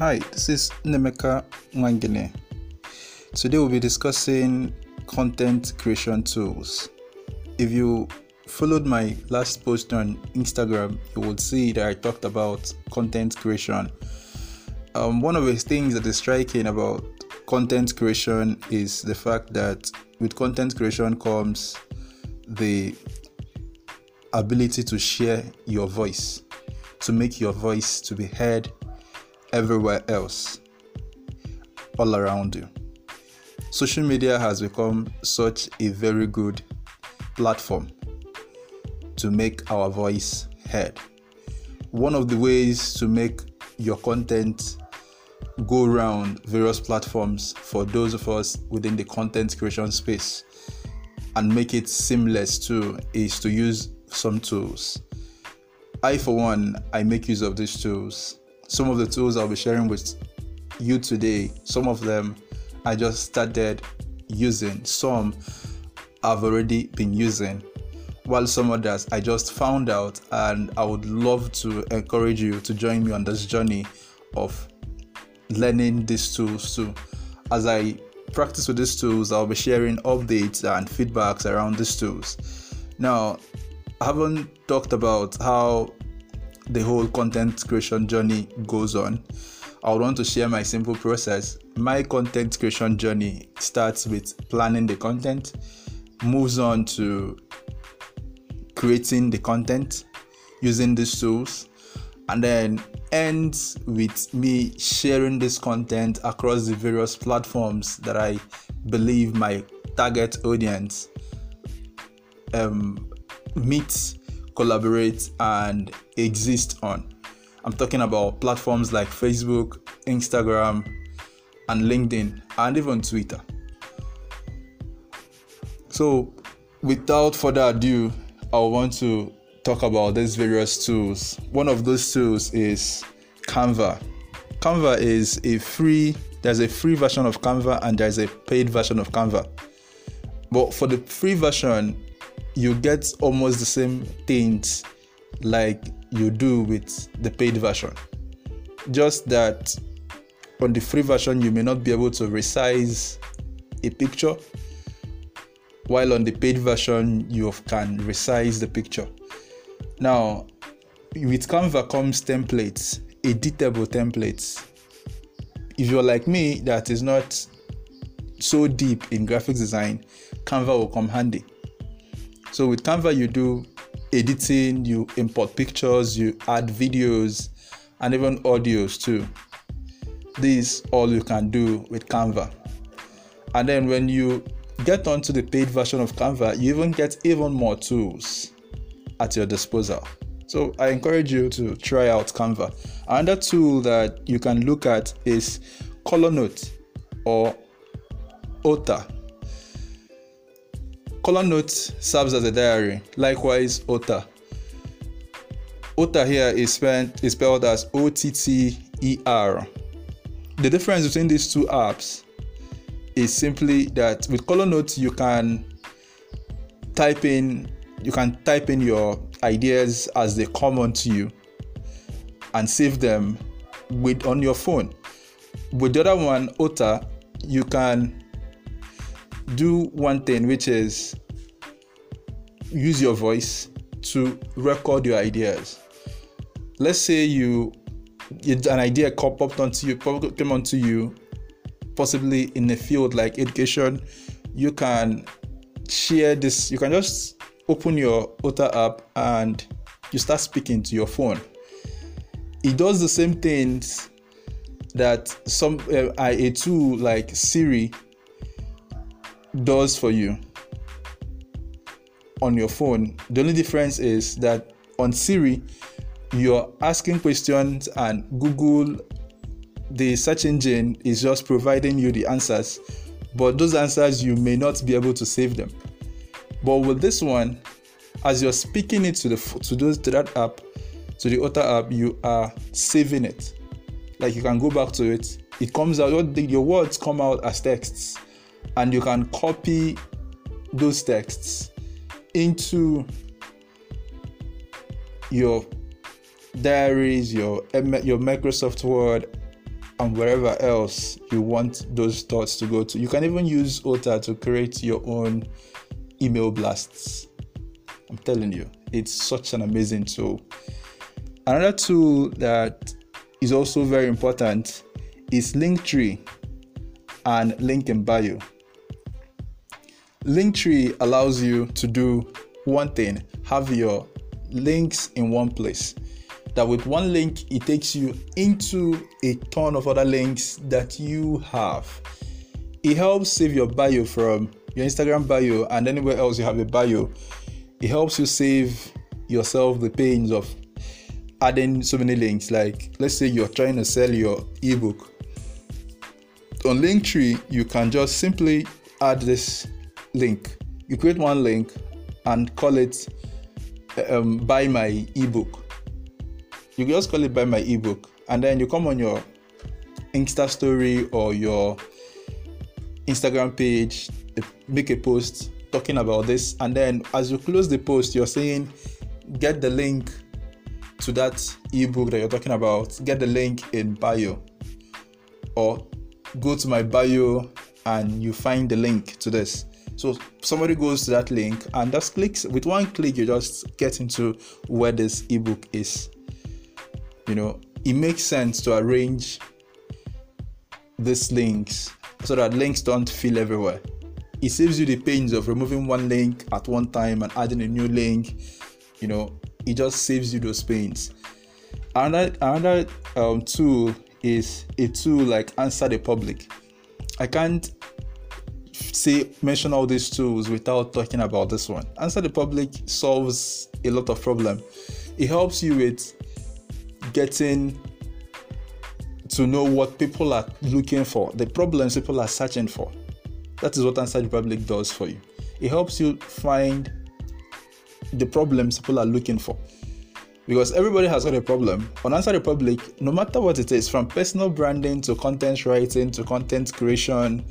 Hi, this is Nemeka Mwangene. Today we'll be discussing content creation tools. If you followed my last post on Instagram, you would see that I talked about content creation. Um, one of the things that is striking about content creation is the fact that with content creation comes the ability to share your voice, to make your voice to be heard everywhere else, all around you. Social media has become such a very good platform to make our voice heard. One of the ways to make your content go around various platforms for those of us within the content creation space and make it seamless too is to use some tools. I, for one, I make use of these tools. Some of the tools I'll be sharing with you today, some of them I just started using, some I've already been using, while some others I just found out, and I would love to encourage you to join me on this journey of learning these tools too. As I practice with these tools, I'll be sharing updates and feedbacks around these tools. Now, I haven't talked about how the whole content creation journey goes on. I would want to share my simple process. My content creation journey starts with planning the content, moves on to creating the content using these tools, and then ends with me sharing this content across the various platforms that I believe my target audience um, meets, collaborate, and exist on. I'm talking about platforms like Facebook, Instagram, and LinkedIn, and even Twitter. So, without further ado, I want to talk about these various tools. One of those tools is Canva. Canva is a free, there's a free version of Canva and there's a paid version of Canva. But for the free version, you get almost the same things like you do with the paid version. Just that on the free version, you may not be able to resize a picture, while on the paid version, you can resize the picture. Now, with Canva comes templates, editable templates. If you're like me, that is not so deep in graphics design, Canva will come handy. So with Canva, you do editing, you import pictures, you add videos, and even audios too. This all you can do with Canva. And then when you get onto the paid version of Canva, you even get even more tools at your disposal. So I encourage you to try out Canva. Another tool that you can look at is Colornote or Otter. Colornote serves as a diary. Likewise, Otter. Otter here is spelled, is spelled as O T T E R. The difference between these two apps is simply that with Colornote you can type in you can type in your ideas as they come onto you and save them with on your phone. With the other one, Otter, you can do one thing which is use your voice to record your ideas. Let's say you an idea popped onto you, came onto you, possibly in a field like education. You can share this. You can just open your Otter app and you start speaking to your phone. It does the same things that some uh, a tool like Siri does for you on your phone. The only difference is that on Siri, you're asking questions and Google, the search engine, is just providing you the answers. But those answers, you may not be able to save them. But with this one, as you're speaking it to the to those to that app, to the other app, you are saving it. Like you can go back to it. It comes out. Your words come out as texts and you can copy those texts into your diaries, your your Microsoft Word, and wherever else you want those thoughts to go to. You can even use Otter to create your own email blasts. I'm telling you, it's such an amazing tool. Another tool that is also very important is Linktree and Link in Bio. Linktree allows you to do one thing have your links in one place. That with one link, it takes you into a ton of other links that you have. It helps save your bio from your Instagram bio and anywhere else you have a bio. It helps you save yourself the pains of adding so many links. Like, let's say you're trying to sell your ebook. On Linktree, you can just simply add this link. You create one link and call it um, buy my ebook. You just call it buy my ebook, and then you come on your Insta story or your Instagram page, make a post talking about this, and then as you close the post, you're saying, get the link to that ebook that you're talking about, get the link in bio, or go to my bio and you find the link to this. So somebody goes to that link and just clicks with one click, you just get into where this ebook is. You know, it makes sense to arrange these links so that links don't fill everywhere. It saves you the pains of removing one link at one time and adding a new link. You know, it just saves you those pains. Another another um, tool is a tool like Answer the Public. I can't say mention all these tools without talking about this one. Answer the public solves a lot of problem. It helps you with getting to know what people are looking for, the problems people are searching for. That is what Answer the Public does for you. It helps you find the problems people are looking for. Because everybody has got a problem. On Answer the Public, no matter what it is, from personal branding to content writing to content creation,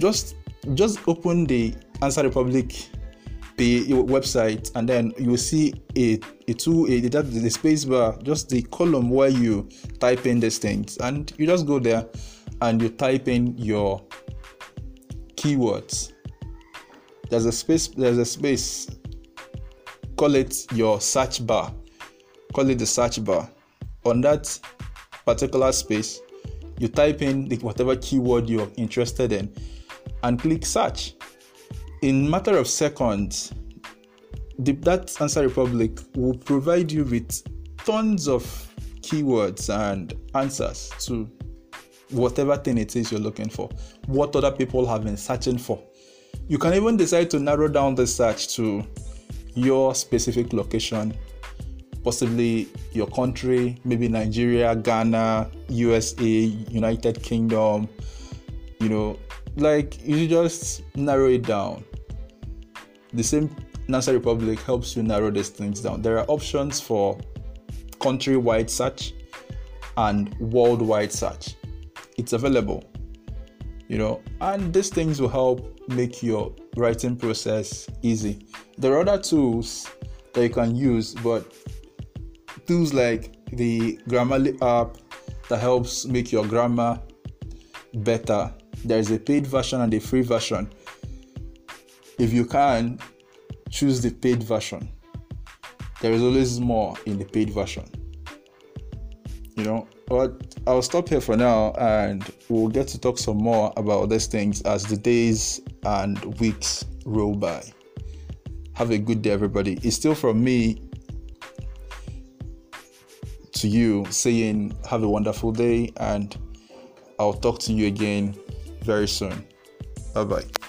just just open the Answer the Public the website and then you will see a, a tool a, the, the space bar just the column where you type in these things. And you just go there and you type in your keywords. There's a space there's a space. Call it your search bar. Call it the search bar. On that particular space you type in the, whatever keyword you're interested in and click search. In matter of seconds, the, that Answer the Public will provide you with tons of keywords and answers to whatever thing it is you're looking for, what other people have been searching for. You can even decide to narrow down the search to your specific location, possibly your country, maybe Nigeria, Ghana, USA, United Kingdom, you know, like you just narrow it down. The same Answer the Public helps you narrow these things down. There are options for country-wide search and worldwide search. It's available, you know, and these things will help make your writing process easy. There are other tools that you can use, but tools like the Grammarly app that helps make your grammar better there's a paid version and a free version. If you can, choose the paid version. There is always more in the paid version. You know, but I'll stop here for now and we'll get to talk some more about these things as the days and weeks roll by. Have a good day, everybody. It's still from me to you saying, Have a wonderful day, and I'll talk to you again very soon. Bye bye.